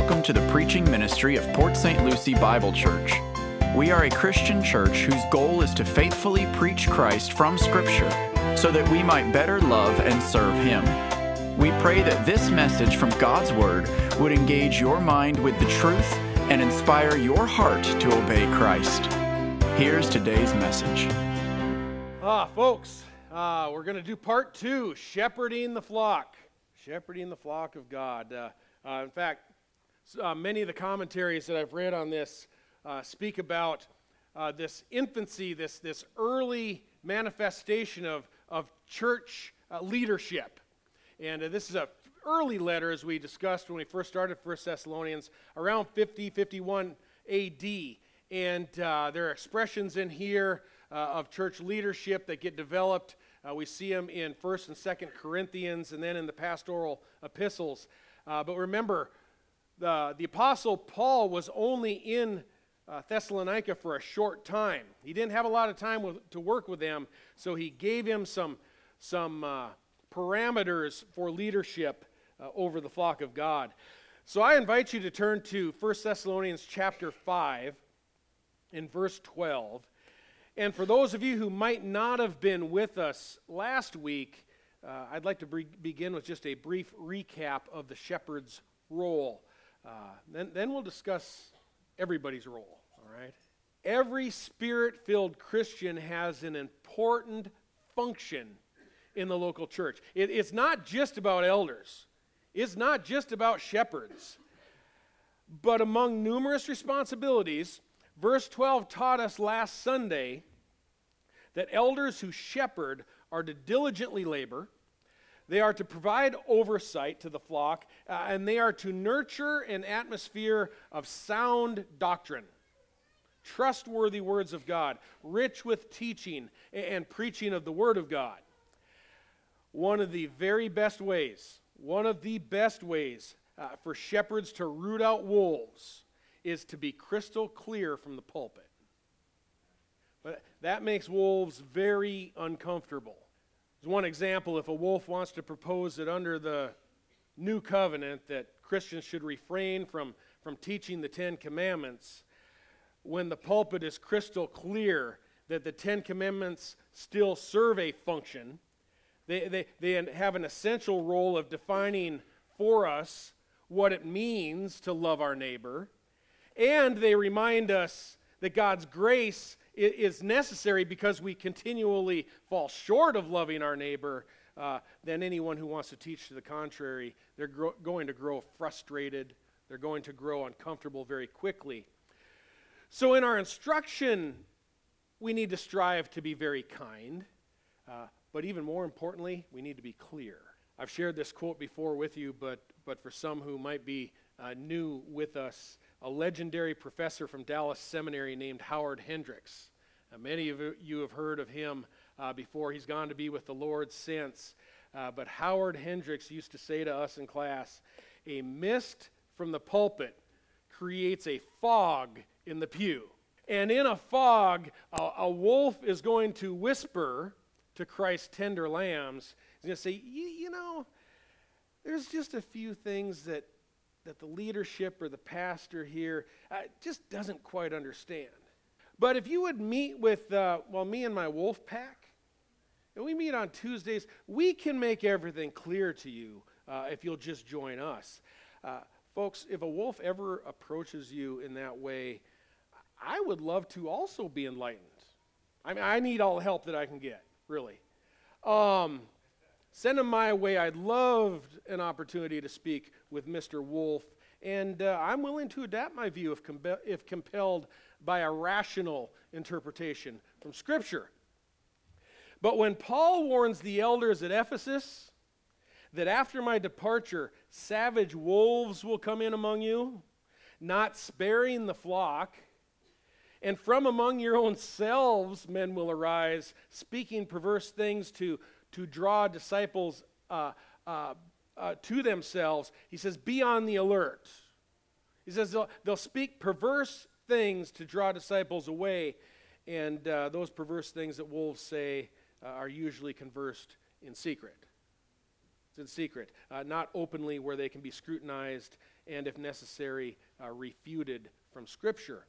welcome to the preaching ministry of Port St. Lucie Bible Church. We are a Christian church whose goal is to faithfully preach Christ from Scripture so that we might better love and serve Him. We pray that this message from God's Word would engage your mind with the truth and inspire your heart to obey Christ. Here's today's message. Ah, folks, uh, we're going to do part two shepherding the flock. Shepherding the flock of God. Uh, uh, in fact, uh, many of the commentaries that I've read on this uh, speak about uh, this infancy, this, this early manifestation of, of church leadership. And this is a early letter, as we discussed when we first started 1 Thessalonians, around 50, 51 AD. And uh, there are expressions in here uh, of church leadership that get developed. Uh, we see them in 1st and 2nd Corinthians and then in the pastoral epistles. Uh, but remember, the, the Apostle Paul was only in uh, Thessalonica for a short time. He didn't have a lot of time with, to work with them, so he gave him some, some uh, parameters for leadership uh, over the flock of God. So I invite you to turn to 1 Thessalonians chapter 5 in verse 12. And for those of you who might not have been with us last week, uh, I'd like to be- begin with just a brief recap of the shepherd's role. Uh, then, then we'll discuss everybody's role, all right? Every spirit filled Christian has an important function in the local church. It, it's not just about elders, it's not just about shepherds. But among numerous responsibilities, verse 12 taught us last Sunday that elders who shepherd are to diligently labor, they are to provide oversight to the flock, uh, and they are to nurture an atmosphere of sound doctrine, trustworthy words of God, rich with teaching and preaching of the Word of God. One of the very best ways, one of the best ways uh, for shepherds to root out wolves is to be crystal clear from the pulpit. But that makes wolves very uncomfortable. As one example, if a wolf wants to propose that under the new covenant that Christians should refrain from, from teaching the Ten Commandments, when the pulpit is crystal clear that the Ten Commandments still serve a function, they, they, they have an essential role of defining for us what it means to love our neighbor, and they remind us that God's grace is necessary because we continually fall short of loving our neighbor, uh, then anyone who wants to teach to the contrary, they're gro- going to grow frustrated. They're going to grow uncomfortable very quickly. So, in our instruction, we need to strive to be very kind, uh, but even more importantly, we need to be clear. I've shared this quote before with you, but, but for some who might be uh, new with us, a legendary professor from Dallas Seminary named Howard Hendricks. Uh, many of you have heard of him uh, before. He's gone to be with the Lord since. Uh, but Howard Hendricks used to say to us in class a mist from the pulpit creates a fog in the pew. And in a fog, a, a wolf is going to whisper to Christ's tender lambs. He's going to say, You know, there's just a few things that that the leadership or the pastor here uh, just doesn't quite understand. But if you would meet with, uh, well, me and my wolf pack, and we meet on Tuesdays, we can make everything clear to you uh, if you'll just join us. Uh, folks, if a wolf ever approaches you in that way, I would love to also be enlightened. I mean, I need all the help that I can get, really. Um, Send them my way. I'd love an opportunity to speak with Mr. Wolf, and uh, I'm willing to adapt my view if, com- if compelled by a rational interpretation from Scripture. But when Paul warns the elders at Ephesus that after my departure, savage wolves will come in among you, not sparing the flock, and from among your own selves men will arise, speaking perverse things to to draw disciples uh, uh, uh, to themselves, he says, be on the alert. He says they'll, they'll speak perverse things to draw disciples away, and uh, those perverse things that wolves say uh, are usually conversed in secret. It's in secret, uh, not openly where they can be scrutinized and, if necessary, uh, refuted from Scripture.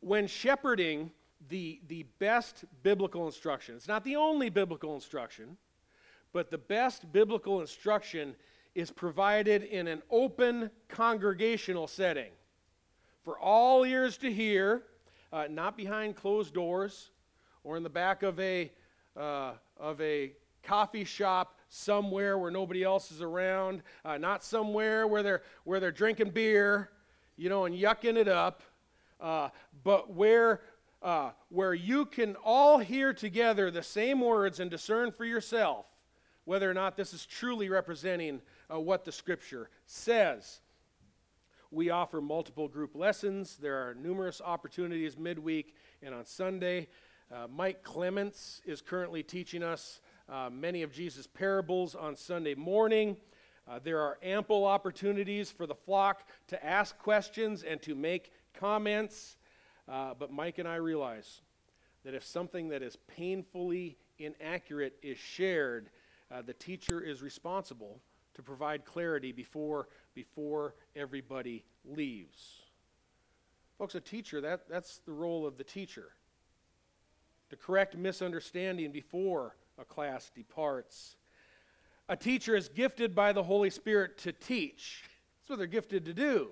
When shepherding, the, the best biblical instruction, it's not the only biblical instruction, but the best biblical instruction is provided in an open congregational setting. For all ears to hear, uh, not behind closed doors or in the back of a, uh, of a coffee shop somewhere where nobody else is around, uh, not somewhere where they're, where they're drinking beer, you know, and yucking it up, uh, but where, uh, where you can all hear together the same words and discern for yourself whether or not this is truly representing uh, what the Scripture says. We offer multiple group lessons. There are numerous opportunities midweek and on Sunday. Uh, Mike Clements is currently teaching us uh, many of Jesus' parables on Sunday morning. Uh, there are ample opportunities for the flock to ask questions and to make comments. Uh, but Mike and I realize that if something that is painfully inaccurate is shared, uh, the teacher is responsible to provide clarity before, before everybody leaves. Folks, a teacher, that, that's the role of the teacher. To correct misunderstanding before a class departs. A teacher is gifted by the Holy Spirit to teach. That's what they're gifted to do.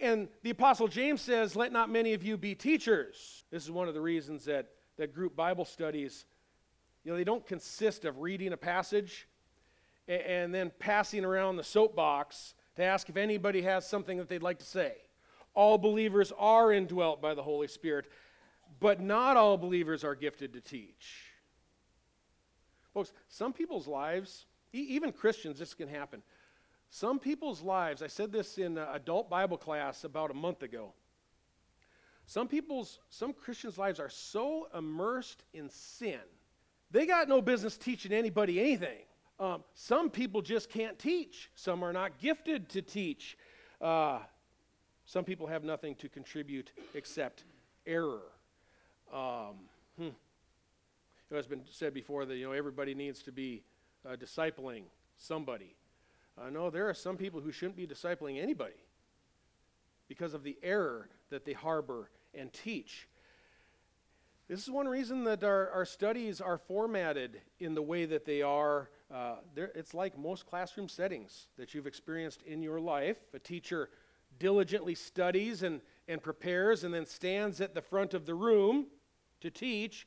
And the Apostle James says, Let not many of you be teachers. This is one of the reasons that, that group Bible studies, you know, they don't consist of reading a passage and then passing around the soapbox to ask if anybody has something that they'd like to say. All believers are indwelt by the Holy Spirit, but not all believers are gifted to teach. Folks, some people's lives, even Christians, this can happen. Some people's lives, I said this in adult Bible class about a month ago. Some people's, some Christians' lives are so immersed in sin, they got no business teaching anybody anything. Um, some people just can't teach. Some are not gifted to teach. Uh, some people have nothing to contribute except error. Um, hmm. It has been said before that you know everybody needs to be uh, discipling somebody. Uh, no, there are some people who shouldn't be discipling anybody because of the error that they harbor and teach. This is one reason that our, our studies are formatted in the way that they are. Uh, it's like most classroom settings that you've experienced in your life. A teacher diligently studies and, and prepares and then stands at the front of the room to teach.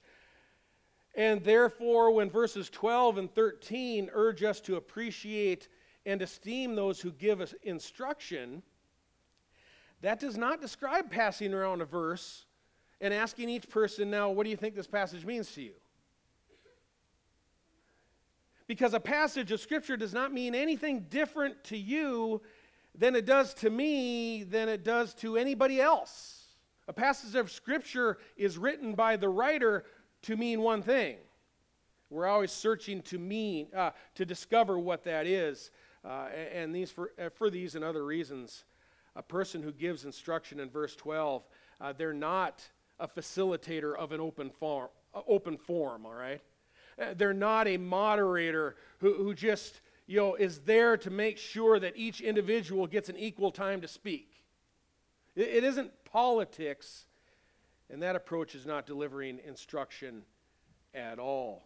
And therefore, when verses 12 and 13 urge us to appreciate and esteem those who give us instruction, that does not describe passing around a verse and asking each person, now, what do you think this passage means to you? Because a passage of Scripture does not mean anything different to you than it does to me, than it does to anybody else. A passage of Scripture is written by the writer to mean one thing. We're always searching to mean, uh, to discover what that is. Uh, and these for, uh, for these and other reasons, a person who gives instruction in verse 12, uh, they're not a facilitator of an open form, uh, open forum, all right? Uh, they're not a moderator who, who just, you know, is there to make sure that each individual gets an equal time to speak. it, it isn't politics, and that approach is not delivering instruction at all.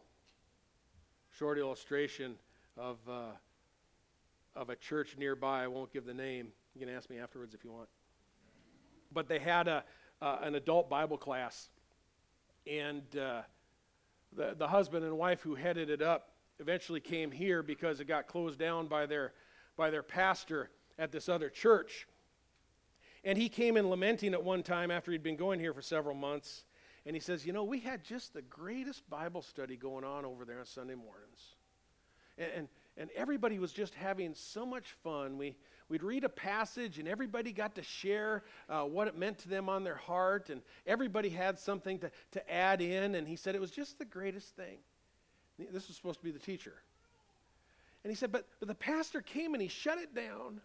Short illustration of, uh, of a church nearby. I won't give the name. You can ask me afterwards if you want. But they had a, uh, an adult Bible class, and uh, the, the husband and wife who headed it up eventually came here because it got closed down by their, by their pastor at this other church. And he came in lamenting at one time after he'd been going here for several months. And he says, You know, we had just the greatest Bible study going on over there on Sunday mornings. And, and, and everybody was just having so much fun. We, we'd read a passage, and everybody got to share uh, what it meant to them on their heart, and everybody had something to, to add in. And he said it was just the greatest thing. This was supposed to be the teacher. And he said, but, but the pastor came and he shut it down.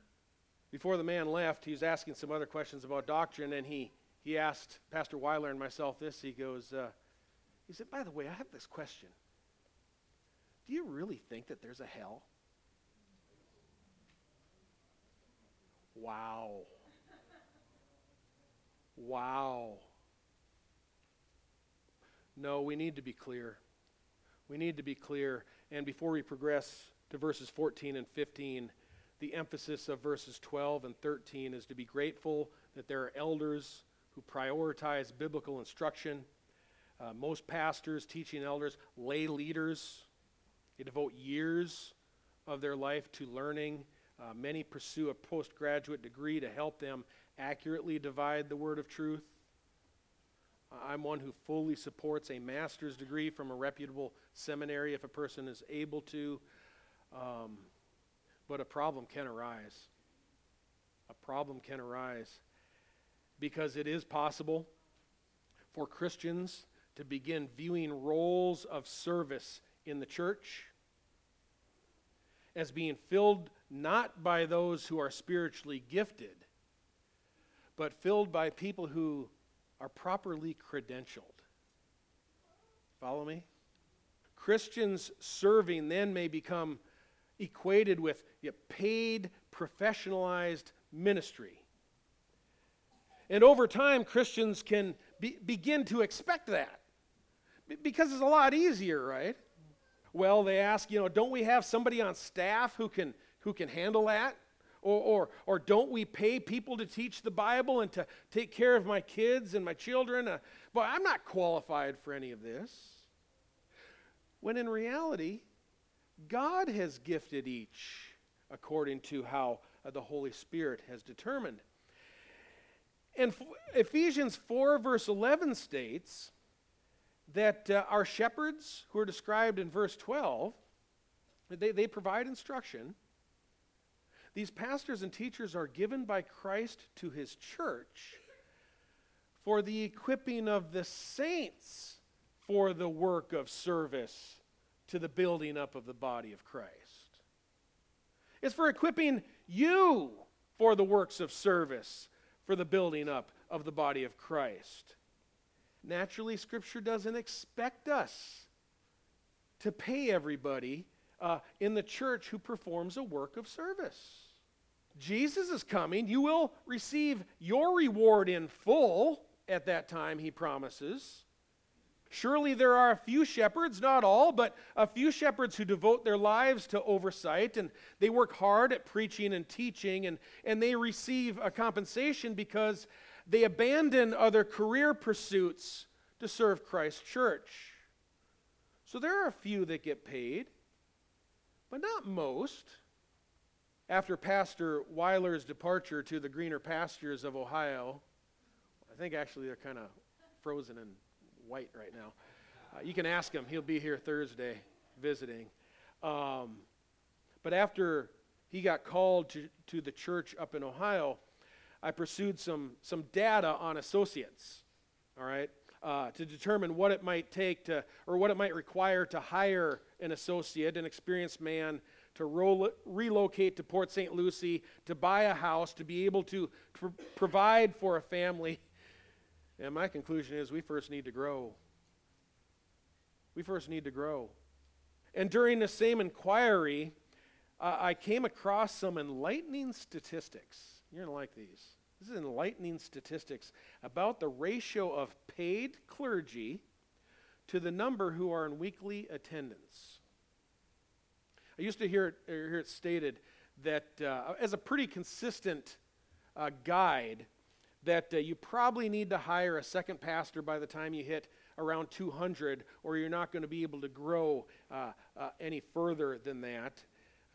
Before the man left, he was asking some other questions about doctrine, and he, he asked Pastor Weiler and myself this. He goes, uh, he said, By the way, I have this question. Do you really think that there's a hell? Wow. Wow. No, we need to be clear. We need to be clear. And before we progress to verses 14 and 15, the emphasis of verses 12 and 13 is to be grateful that there are elders who prioritize biblical instruction. Uh, most pastors, teaching elders, lay leaders, they devote years of their life to learning. Uh, many pursue a postgraduate degree to help them accurately divide the word of truth. I'm one who fully supports a master's degree from a reputable seminary if a person is able to. Um, but a problem can arise. A problem can arise because it is possible for Christians to begin viewing roles of service in the church as being filled not by those who are spiritually gifted, but filled by people who are properly credentialed. Follow me? Christians serving then may become equated with paid, professionalized ministry. And over time, Christians can be, begin to expect that because it's a lot easier, right? Well, they ask, you know, don't we have somebody on staff who can, who can handle that? Or, or, or don't we pay people to teach the Bible and to take care of my kids and my children? Uh, but I'm not qualified for any of this. When in reality, God has gifted each according to how uh, the Holy Spirit has determined. And Ephesians 4, verse 11 states that uh, our shepherds, who are described in verse 12, they, they provide instruction. These pastors and teachers are given by Christ to his church for the equipping of the saints for the work of service to the building up of the body of Christ. It's for equipping you for the works of service for the building up of the body of Christ. Naturally, Scripture doesn't expect us to pay everybody uh, in the church who performs a work of service. Jesus is coming. You will receive your reward in full at that time, he promises. Surely there are a few shepherds, not all, but a few shepherds who devote their lives to oversight and they work hard at preaching and teaching and, and they receive a compensation because they abandon other career pursuits to serve Christ's church. So there are a few that get paid, but not most. After Pastor Weiler's departure to the greener pastures of Ohio, I think actually they're kind of frozen and white right now. Uh, you can ask him, he'll be here Thursday visiting. Um, but after he got called to, to the church up in Ohio, I pursued some, some data on associates, all right, uh, to determine what it might take to, or what it might require to hire an associate, an experienced man, to ro- relocate to Port St. Lucie, to buy a house, to be able to pr- provide for a family and my conclusion is we first need to grow. We first need to grow. And during the same inquiry, uh, I came across some enlightening statistics. You're going to like these. This is enlightening statistics about the ratio of paid clergy to the number who are in weekly attendance. I used to hear it, hear it stated that uh, as a pretty consistent uh, guide that uh, you probably need to hire a second pastor by the time you hit around 200, or you're not going to be able to grow uh, uh, any further than that.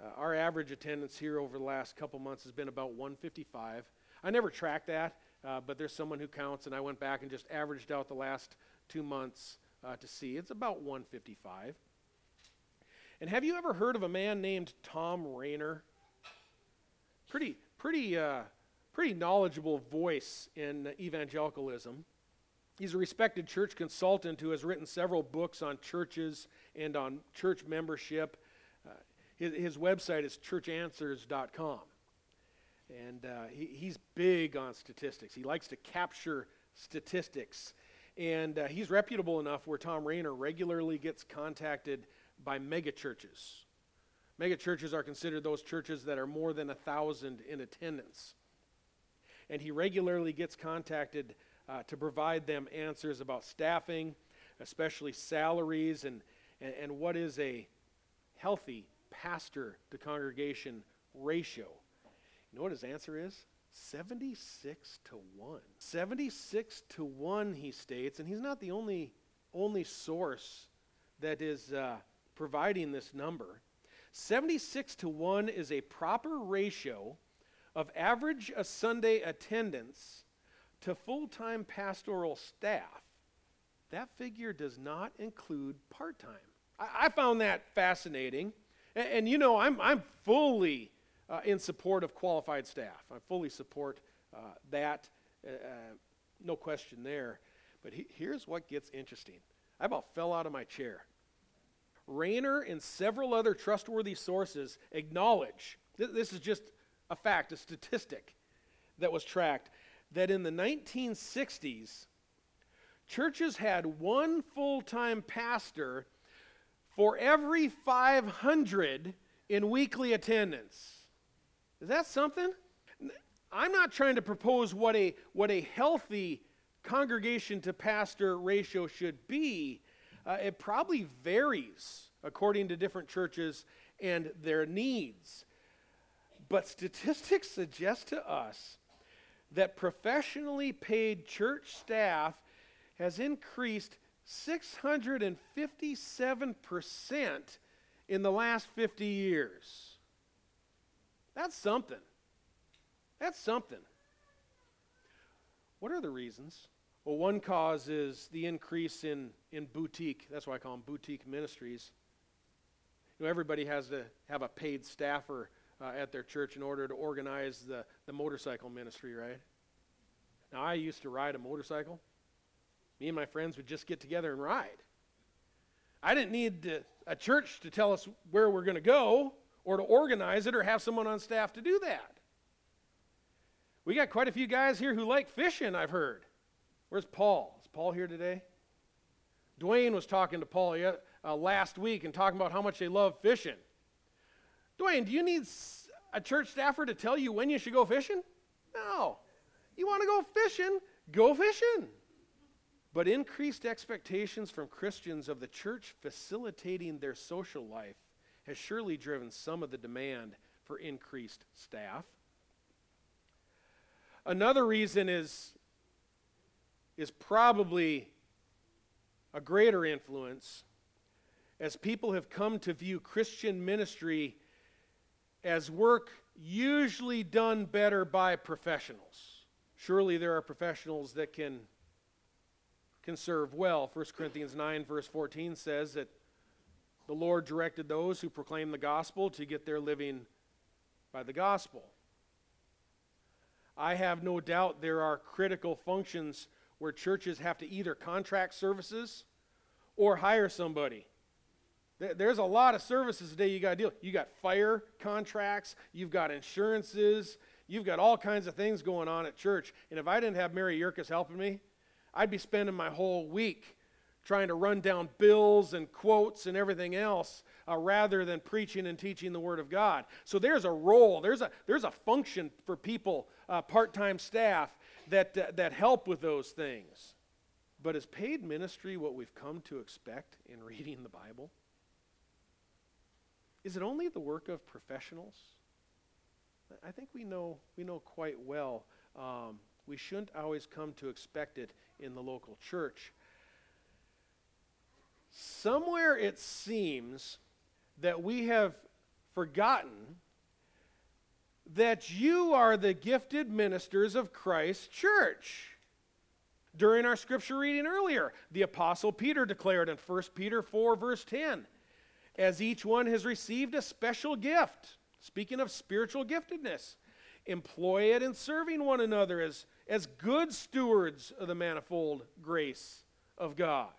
Uh, our average attendance here over the last couple months has been about 155. I never tracked that, uh, but there's someone who counts, and I went back and just averaged out the last two months uh, to see. It's about 155. And have you ever heard of a man named Tom Rainer? Pretty, pretty pretty knowledgeable voice in evangelicalism. He's a respected church consultant who has written several books on churches and on church membership. His, his, website is churchanswers.com. And uh, he, he's big on statistics. He likes to capture statistics. And uh, he's reputable enough where Tom Rainer regularly gets contacted by megachurches. Megachurches are considered those churches that are more than a thousand in attendance. and he regularly gets contacted uh, to provide them answers about staffing, especially salaries, and, and, and what is a healthy pastor to congregation ratio. You know what his answer is? 76 to 1. 76 to 1, he states, and he's not the only, only source that is uh, providing this number. 76 to 1 is a proper ratio of average a Sunday attendance to full time pastoral staff. That figure does not include part time. I, I, found that fascinating. And, and, you know, I'm, I'm fully uh, in support of qualified staff. I fully support uh, that. Uh, uh, no question there. But he, here's what gets interesting. I about fell out of my chair. Rainer and several other trustworthy sources acknowledge th- this is just a fact, a statistic that was tracked that in the 1960s, churches had one full time pastor for every 500 in weekly attendance. Is that something? I'm not trying to propose what a, what a healthy congregation to pastor ratio should be. Uh, it probably varies according to different churches and their needs. But statistics suggest to us that professionally paid church staff has increased 657% in the last 50 years. That's something. That's something. What are the reasons? Well, one cause is the increase in, in boutique. That's why I call them boutique ministries. You know, everybody has to have a paid staffer uh, at their church in order to organize the, the motorcycle ministry, right? Now, I used to ride a motorcycle. Me and my friends would just get together and ride. I didn't need to, a church to tell us where we're going to go or to organize it or have someone on staff to do that. We got quite a few guys here who like fishing, I've heard. Where's Paul? Is Paul here today? Dwayne was talking to Paul uh, last week and talking about how much they love fishing. Dwayne, do you need a church staffer to tell you when you should go fishing? No. You want to go fishing? Go fishing. But increased expectations from Christians of the church facilitating their social life has surely driven some of the demand for increased staff. Another reason is, is probably a greater influence as people have come to view Christian ministry as work usually done better by professionals. Surely there are professionals that can, can serve well. 1 Corinthians 9, verse 14 says that the Lord directed those who proclaim the gospel to get their living by the gospel. I have no doubt there are critical functions where churches have to either contract services or hire somebody. There's a lot of services today you got to deal. You got fire contracts, you've got insurances, you've got all kinds of things going on at church. And if I didn't have Mary Yerkes helping me, I'd be spending my whole week trying to run down bills and quotes and everything else uh, rather than preaching and teaching the Word of God. So there's a role, there's a, there's a function for people, uh, part time staff, that, uh, that help with those things. But is paid ministry what we've come to expect in reading the Bible? Is it only the work of professionals? I think we know, we know quite well um, we shouldn't always come to expect it in the local church. Somewhere it seems that we have forgotten that you are the gifted ministers of Christ's church. During our scripture reading earlier, the Apostle Peter declared in 1 Peter 4, verse 10, as each one has received a special gift, speaking of spiritual giftedness, employ it in serving one another as, as good stewards of the manifold grace of God.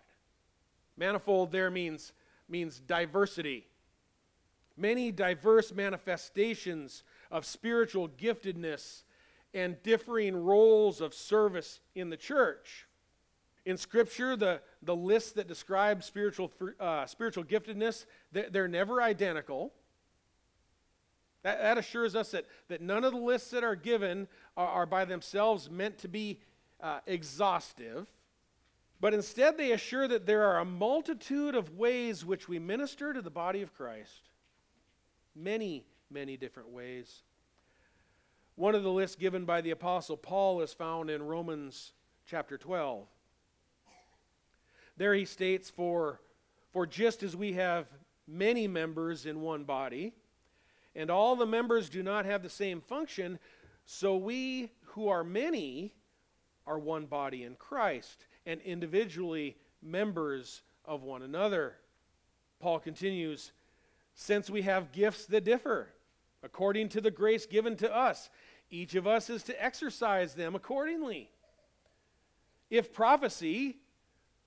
Manifold there means, means diversity. Many diverse manifestations of spiritual giftedness and differing roles of service in the church. In Scripture, the, the list that describes spiritual, uh, spiritual giftedness, they're, they're never identical. That, that assures us that, that none of the lists that are given are, are by themselves meant to be uh, exhaustive, but instead they assure that there are a multitude of ways which we minister to the body of Christ. Many, many different ways. One of the lists given by the Apostle Paul is found in Romans chapter 12. There he states, For, for just as we have many members in one body, and all the members do not have the same function, so we who are many are one body in Christ, and individually members of one another. Paul continues, Since we have gifts that differ, according to the grace given to us, each of us is to exercise them accordingly. If prophecy,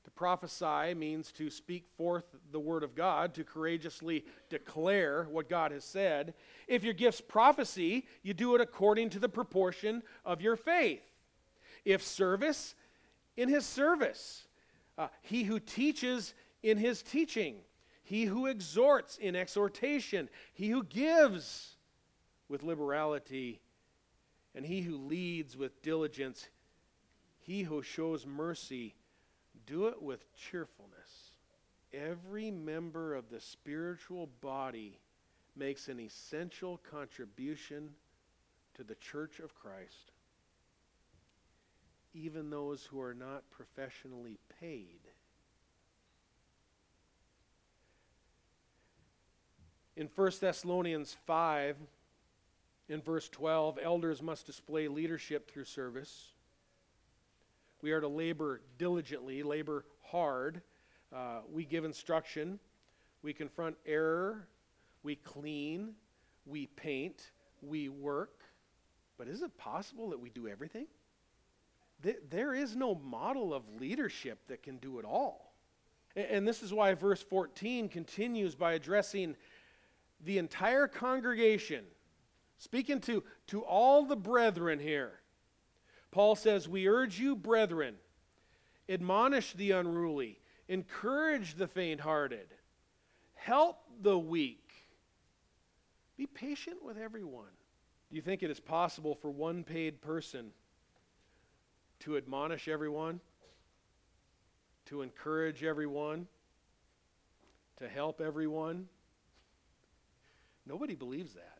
to prophesy means to speak forth the word of God, to courageously declare what God has said. If your gift's prophecy, you do it according to the proportion of your faith. If service, in his service. Uh, he who teaches in his teaching. He who exhorts in exhortation. He who gives with liberality. And he who leads with diligence. He who shows mercy. Do it with cheerfulness. Every member of the spiritual body makes an essential contribution to the church of Christ even those who are not professionally paid. In 1 Thessalonians 5, in verse 12, elders must display leadership through service. We are to labor diligently, labor hard. Uh, we give instruction. We confront error. We clean. We paint. We work. But is it possible that we do everything? there is no model of leadership that can do it all. And this is why verse 14 continues by addressing the entire congregation, speaking to, to all the brethren here. Paul says, We urge you, brethren, admonish the unruly, encourage the faint hearted, help the weak, be patient with everyone. Do you think it is possible for one paid person? to admonish everyone, to encourage everyone, to help everyone. Nobody believes that.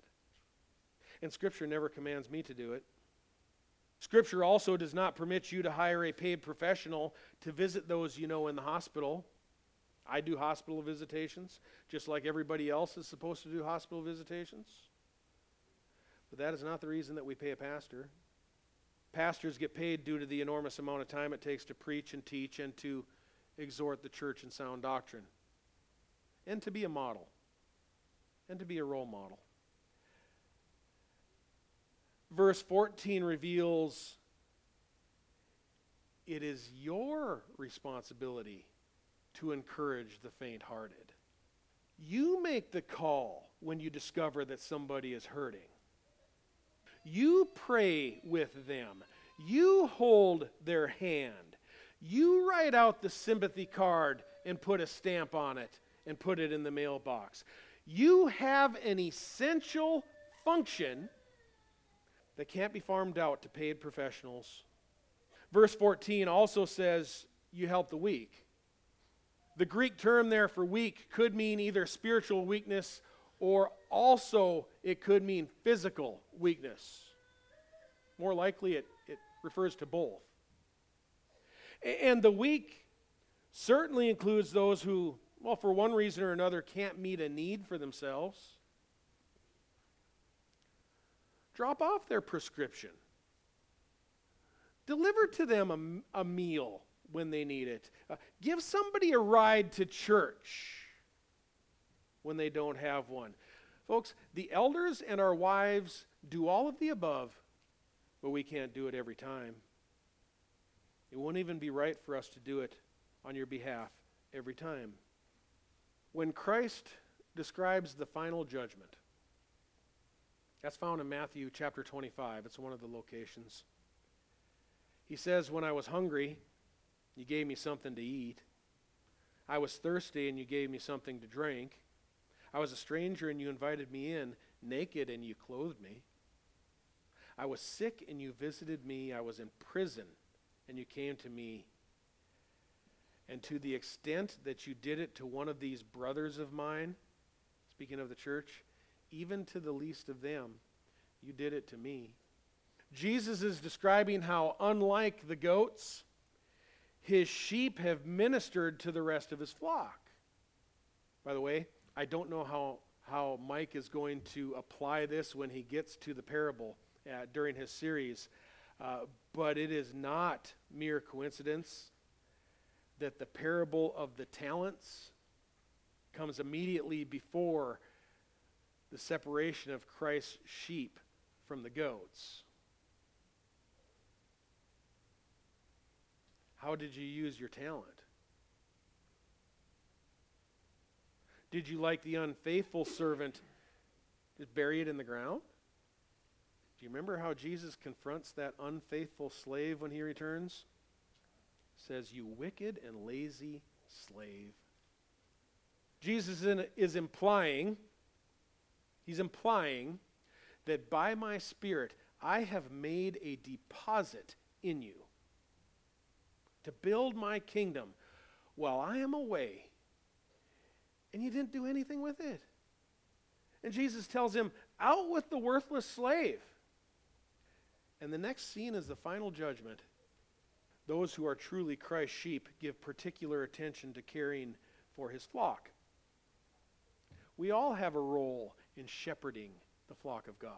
And Scripture never commands me to do it. Scripture also does not permit you to hire a paid professional to visit those you know in the hospital. I do hospital visitations, just like everybody else is supposed to do hospital visitations. But that is not the reason that we pay a pastor. Pastors get paid due to the enormous amount of time it takes to preach and teach and to exhort the church in sound doctrine, and to be a model, and to be a role model. Verse 14 reveals it is your responsibility to encourage the faint hearted. You make the call when you discover that somebody is hurting. You pray with them. You hold their hand. You write out the sympathy card and put a stamp on it and put it in the mailbox. You have an essential function that can't be farmed out to paid professionals. Verse 14 also says, You help the weak. The Greek term there for weak could mean either spiritual weakness or also it could mean physical weakness. More likely, it, it refers to both. And the weak certainly includes those who, well, for one reason or another, can't meet a need for themselves. Drop off their prescription. Deliver to them a, a meal when they need it. Uh, give somebody a ride to church when they don't have one. Folks, the elders and our wives do all of the above, but we can't do it every time. It won't even be right for us to do it on your behalf every time. When Christ describes the final judgment, that's found in Matthew chapter 25. It's one of the locations. He says, When I was hungry, you gave me something to eat. I was thirsty, and you gave me something to drink. I was a stranger, and you invited me in. naked and you clothed me. I was sick and you visited me. I was in prison and you came to me. And to the extent that you did it to one of these brothers of mine, speaking of the church, even to the least of them, you did it to me. Jesus is describing how, unlike the goats, his sheep have ministered to the rest of his flock. By the way, I don't know how, how Mike is going to apply this when he gets to the parable uh, during his series, uh, but it is not mere coincidence that the parable of the talents comes immediately before the separation of Christ's sheep from the goats. How did you use your talent? Did you, like the unfaithful servant, just bury it in the ground? Do you remember how Jesus confronts that unfaithful slave when he returns? Says, You wicked and lazy slave. Jesus is implying, he's implying that by my Spirit I have made a deposit in you to build my kingdom while I am away and you didn't do anything with it. And Jesus tells him, Out with the worthless slave. And the next scene is the final judgment. Those who are truly Christ's sheep give particular attention to caring for his flock. We all have a role in shepherding the flock of God.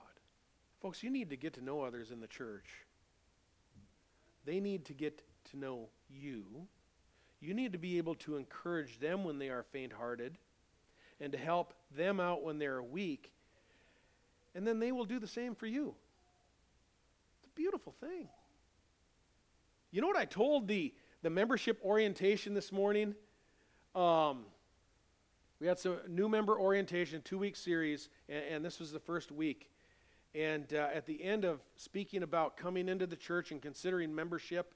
Folks, you need to get to know others in the church. They need to get to know you. You need to be able to encourage them when they are faint hearted and to help them out when they're weak. And then they will do the same for you. It's a beautiful thing. You know what I told the, the membership orientation this morning? Um, we had some new member orientation, two week series, and, and, this was the first week. And uh, at the end of speaking about coming into the church and considering membership,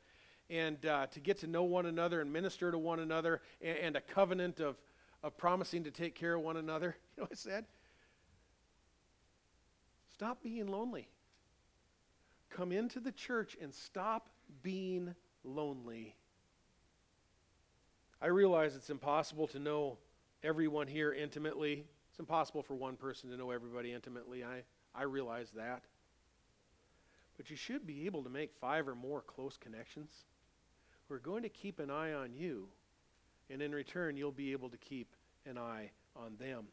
and uh, to get to know one another and minister to one another, and, and a covenant of, of promising to take care of one another. You know what I said? Stop being lonely. Come into the church and stop being lonely. I realize it's impossible to know everyone here intimately. It's impossible for one person to know everybody intimately. I, I realize that. But you should be able to make five or more close connections who are going to keep an eye on you and in return, you'll be able to keep an eye on them.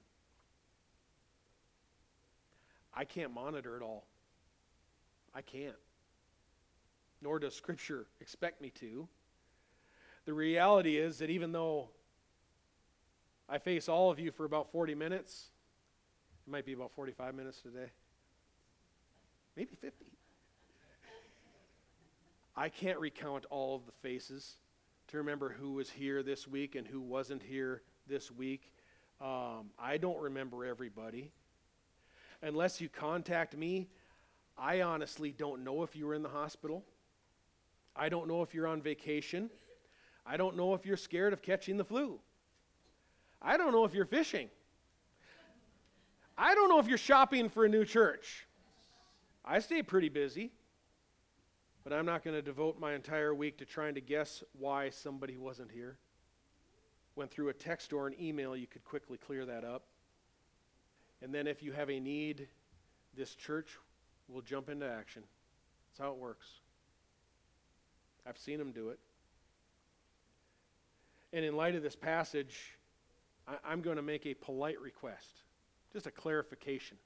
I can't monitor it all. I can't. Nor does Scripture expect me to. The reality is that even though I face all of you for about 40 minutes, it might be about 45 minutes today, maybe 50. I can't recount all of the faces to remember who was here this week and who wasn't here this week. Um, I don't remember everybody. Unless you contact me, I honestly don't know if you were in the hospital. I don't know if you're on vacation. I don't know if you're scared of catching the flu. I don't know if you're fishing. I don't know if you're shopping for a new church. I stay pretty busy. But I'm not going to devote my entire week to trying to guess why somebody wasn't here. When through a text or an email, you could quickly clear that up. And then if you have a need, this church will jump into action. That's how it works. I've seen them do it. And in light of this passage, I, am going to make a polite request, just a clarification.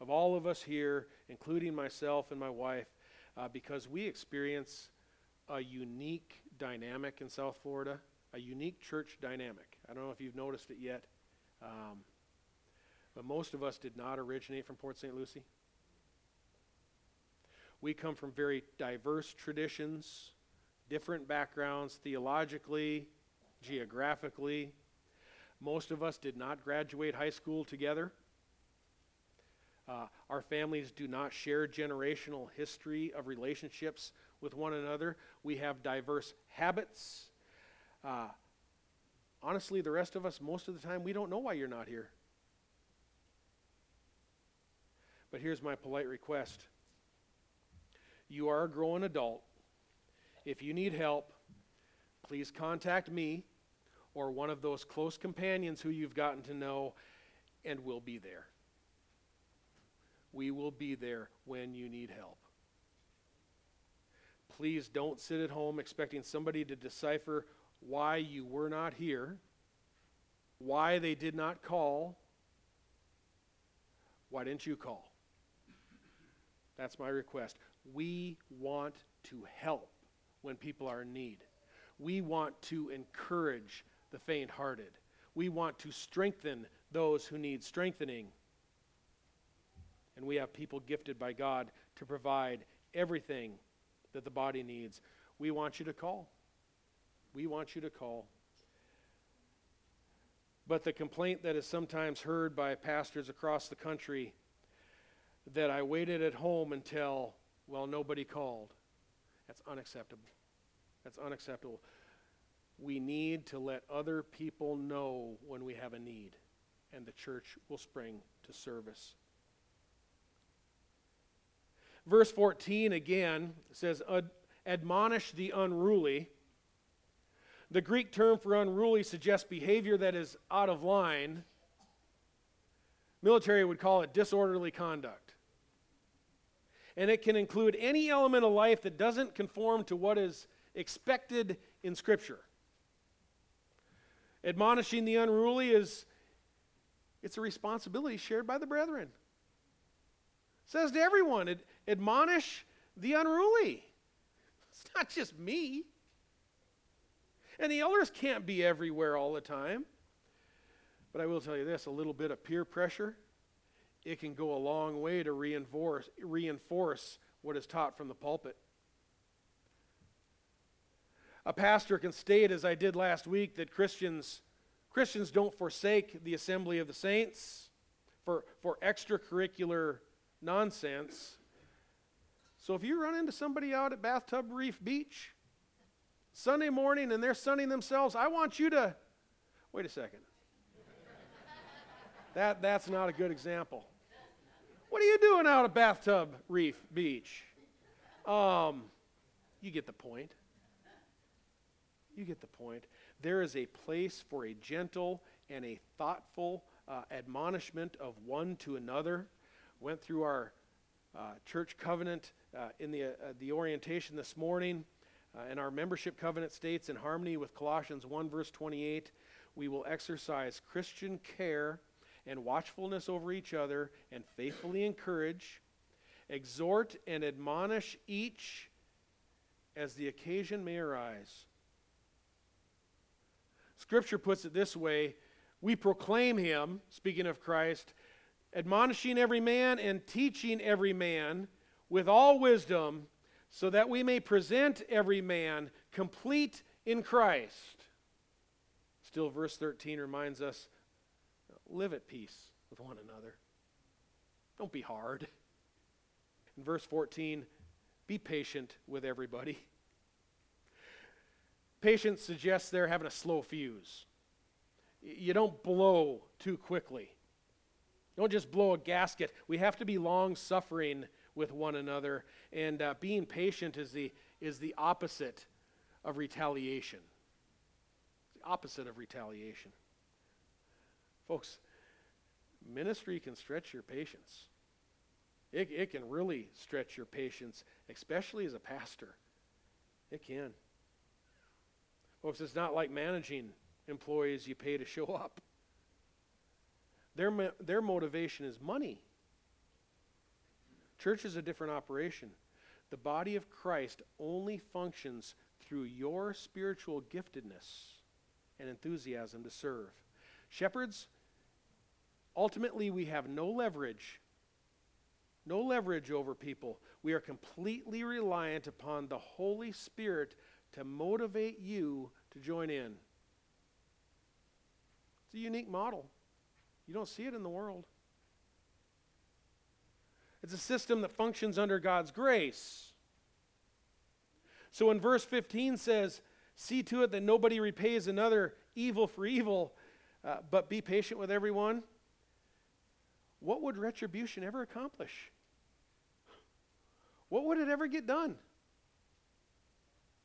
Of all of us here, including myself and my wife, uh, because we experience a unique dynamic in South Florida, a unique church dynamic. I don't know if you've noticed it yet, um, but most of us did not originate from Port St. Lucie. We come from very diverse traditions, different backgrounds theologically, geographically. Most of us did not graduate high school together. Uh, our families do not share generational history of relationships with one another. We have diverse habits. Uh, honestly, the rest of us, most of the time, we don't know why you're not here. But here's my polite request you are a grown adult. If you need help, please contact me or one of those close companions who you've gotten to know, and we'll be there. We will be there when you need help. Please don't sit at home expecting somebody to decipher why you were not here, why they did not call. Why didn't you call? That's my request. We want to help when people are in need. We want to encourage the faint hearted. We want to strengthen those who need strengthening. And we have people gifted by God to provide everything that the body needs. We want you to call. We want you to call. But the complaint that is sometimes heard by pastors across the country that I waited at home until, well, nobody called. That's unacceptable. That's unacceptable. We need to let other people know when we have a need, and the church will spring to service. Verse 14 again says, Admonish the unruly. The Greek term for unruly suggests behavior that is out of line. Military would call it disorderly conduct. And it can include any element of life that doesn't conform to what is expected in Scripture. Admonishing the unruly is it's a responsibility shared by the brethren. It says to everyone, ad- admonish the unruly. It's not just me. And the elders can't be everywhere all the time. But I will tell you this a little bit of peer pressure, it can go a long way to reinforce, reinforce what is taught from the pulpit. A pastor can state, as I did last week, that Christians, Christians don't forsake the assembly of the saints for, for extracurricular nonsense. So if you run into somebody out at Bathtub Reef Beach Sunday morning and they're sunning themselves, I want you to wait a second. that, that's not a good example. What are you doing out at Bathtub Reef Beach? Um, you get the point. You get the point. There is a place for a gentle and a thoughtful uh, admonishment of one to another. Went through our uh, church covenant uh, in the, uh, the orientation this morning. Uh, and our membership covenant states, in harmony with Colossians 1, verse 28, we will exercise Christian care and watchfulness over each other and faithfully encourage, exhort, and admonish each as the occasion may arise. Scripture puts it this way we proclaim him, speaking of Christ, admonishing every man and teaching every man with all wisdom so that we may present every man complete in Christ. Still, verse 13 reminds us live at peace with one another. Don't be hard. In verse 14, be patient with everybody. Patience suggests they're having a slow fuse. You don't blow too quickly. Don't just blow a gasket. We have to be long suffering with one another. And uh, being patient is the, is the opposite of retaliation. It's the opposite of retaliation. Folks, ministry can stretch your patience. It, it can really stretch your patience, especially as a pastor. It can. Folks, it's not like managing employees you pay to show up. Their, their motivation is money. Church is a different operation. The body of Christ only functions through your spiritual giftedness and enthusiasm to serve. Shepherds, ultimately, we have no leverage. No leverage over people. We are completely reliant upon the Holy Spirit to motivate you to join in. It's a unique model. You don't see it in the world. It's a system that functions under God's grace. So when verse 15 says, See to it that nobody repays another evil for evil, uh, but be patient with everyone. what would retribution ever accomplish? What would it ever get done?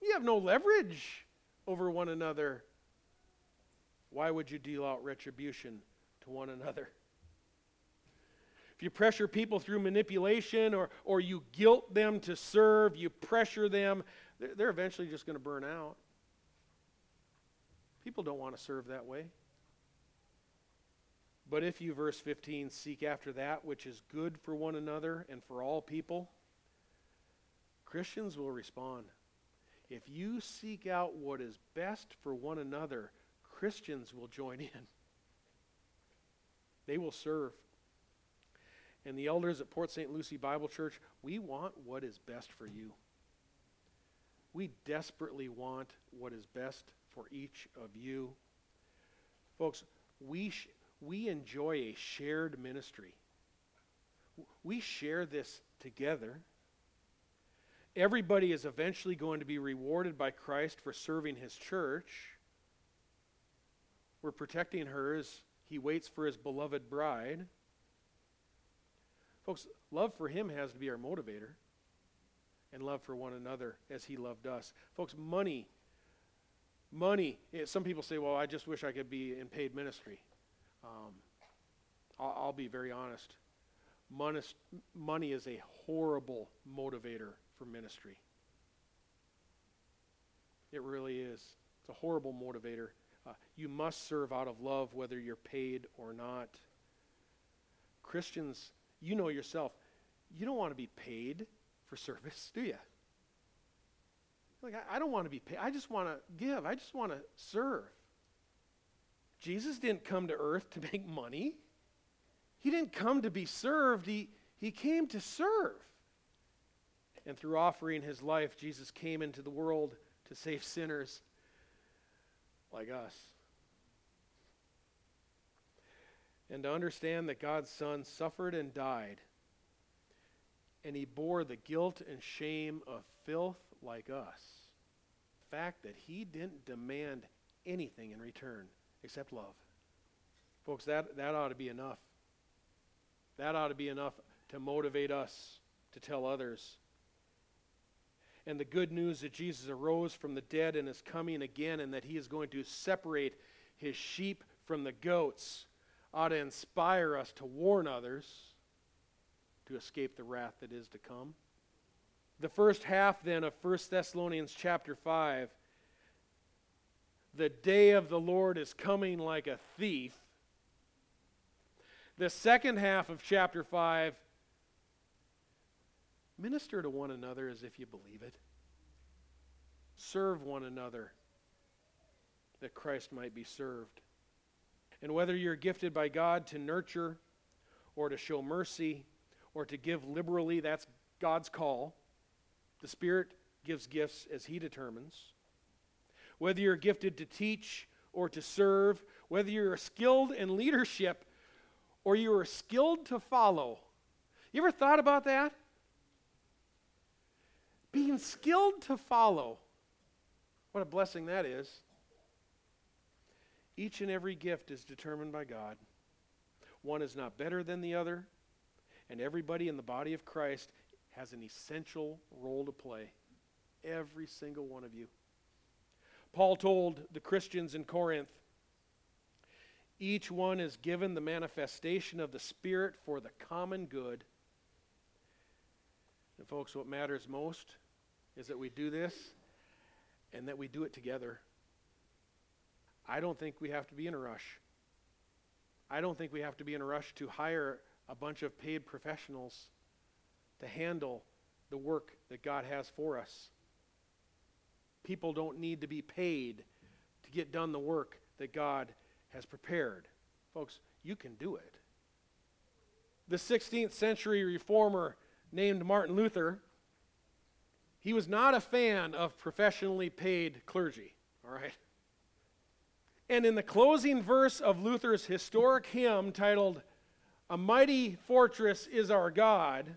You have no leverage over one another. Why would you deal out retribution to one another? If you pressure people through manipulation or, or you guilt them to serve, you pressure them, they're, eventually just going to burn out. People don't want to serve that way. But if you, verse 15, seek after that which is good for one another and for all people, Christians will respond. If you seek out what is best for one another, Christians will join in. They will serve. And the elders at Port St. Lucie Bible Church, we want what is best for you. We desperately want what is best for each of you. Folks, we, sh- we enjoy a shared ministry. We share this together. Everybody is eventually going to be rewarded by Christ for serving his church. We're protecting her as he waits for his beloved bride. Folks, love for him has to be our motivator, and love for one another as he loved us. Folks, money, money, eh, some people say, well, I just wish I could be in paid ministry. Um, I'll, I'll, be very honest. Money, money is a horrible motivator for ministry. It really is. It's a horrible motivator. Uh, you must serve out of love whether you're paid or not. Christians, you know yourself, you don't want to be paid for service, do you? Like, I, I don't want to be paid. I just want to give. I just want to serve. Jesus didn't come to earth to make money. He didn't come to be served. He, he came to serve. And through offering his life, Jesus came into the world to save sinners like us. And to understand that God's Son suffered and died, and he bore the guilt and shame of filth like us. The fact that he didn't demand anything in return except love. Folks, that, that ought to be enough. That ought to be enough to motivate us to tell others and the good news that Jesus arose from the dead and is coming again and that he is going to separate his sheep from the goats ought to inspire us to warn others to escape the wrath that is to come. The first half then of 1 Thessalonians chapter 5 the day of the Lord is coming like a thief. The second half of chapter 5 Minister to one another as if you believe it. Serve one another that Christ might be served. And whether you're gifted by God to nurture or to show mercy or to give liberally, that's God's call. The Spirit gives gifts as He determines. Whether you're gifted to teach or to serve, whether you're skilled in leadership or you are skilled to follow. You ever thought about that? Being skilled to follow. What a blessing that is. Each and every gift is determined by God. One is not better than the other, and everybody in the body of Christ has an essential role to play. Every single one of you. Paul told the Christians in Corinth each one is given the manifestation of the Spirit for the common good. And, folks, what matters most is that we do this and that we do it together. I don't think we have to be in a rush. I don't think we have to be in a rush to hire a bunch of paid professionals to handle the work that God has for us. People don't need to be paid to get done the work that God has prepared. Folks, you can do it. The 16th century reformer named Martin Luther he was not a fan of professionally paid clergy, all right? And in the closing verse of Luther's historic hymn titled, A Mighty Fortress is Our God,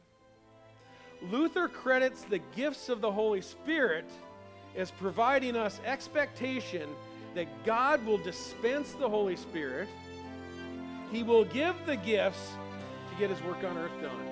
Luther credits the gifts of the Holy Spirit as providing us expectation that God will dispense the Holy Spirit. He will give the gifts to get his work on earth done.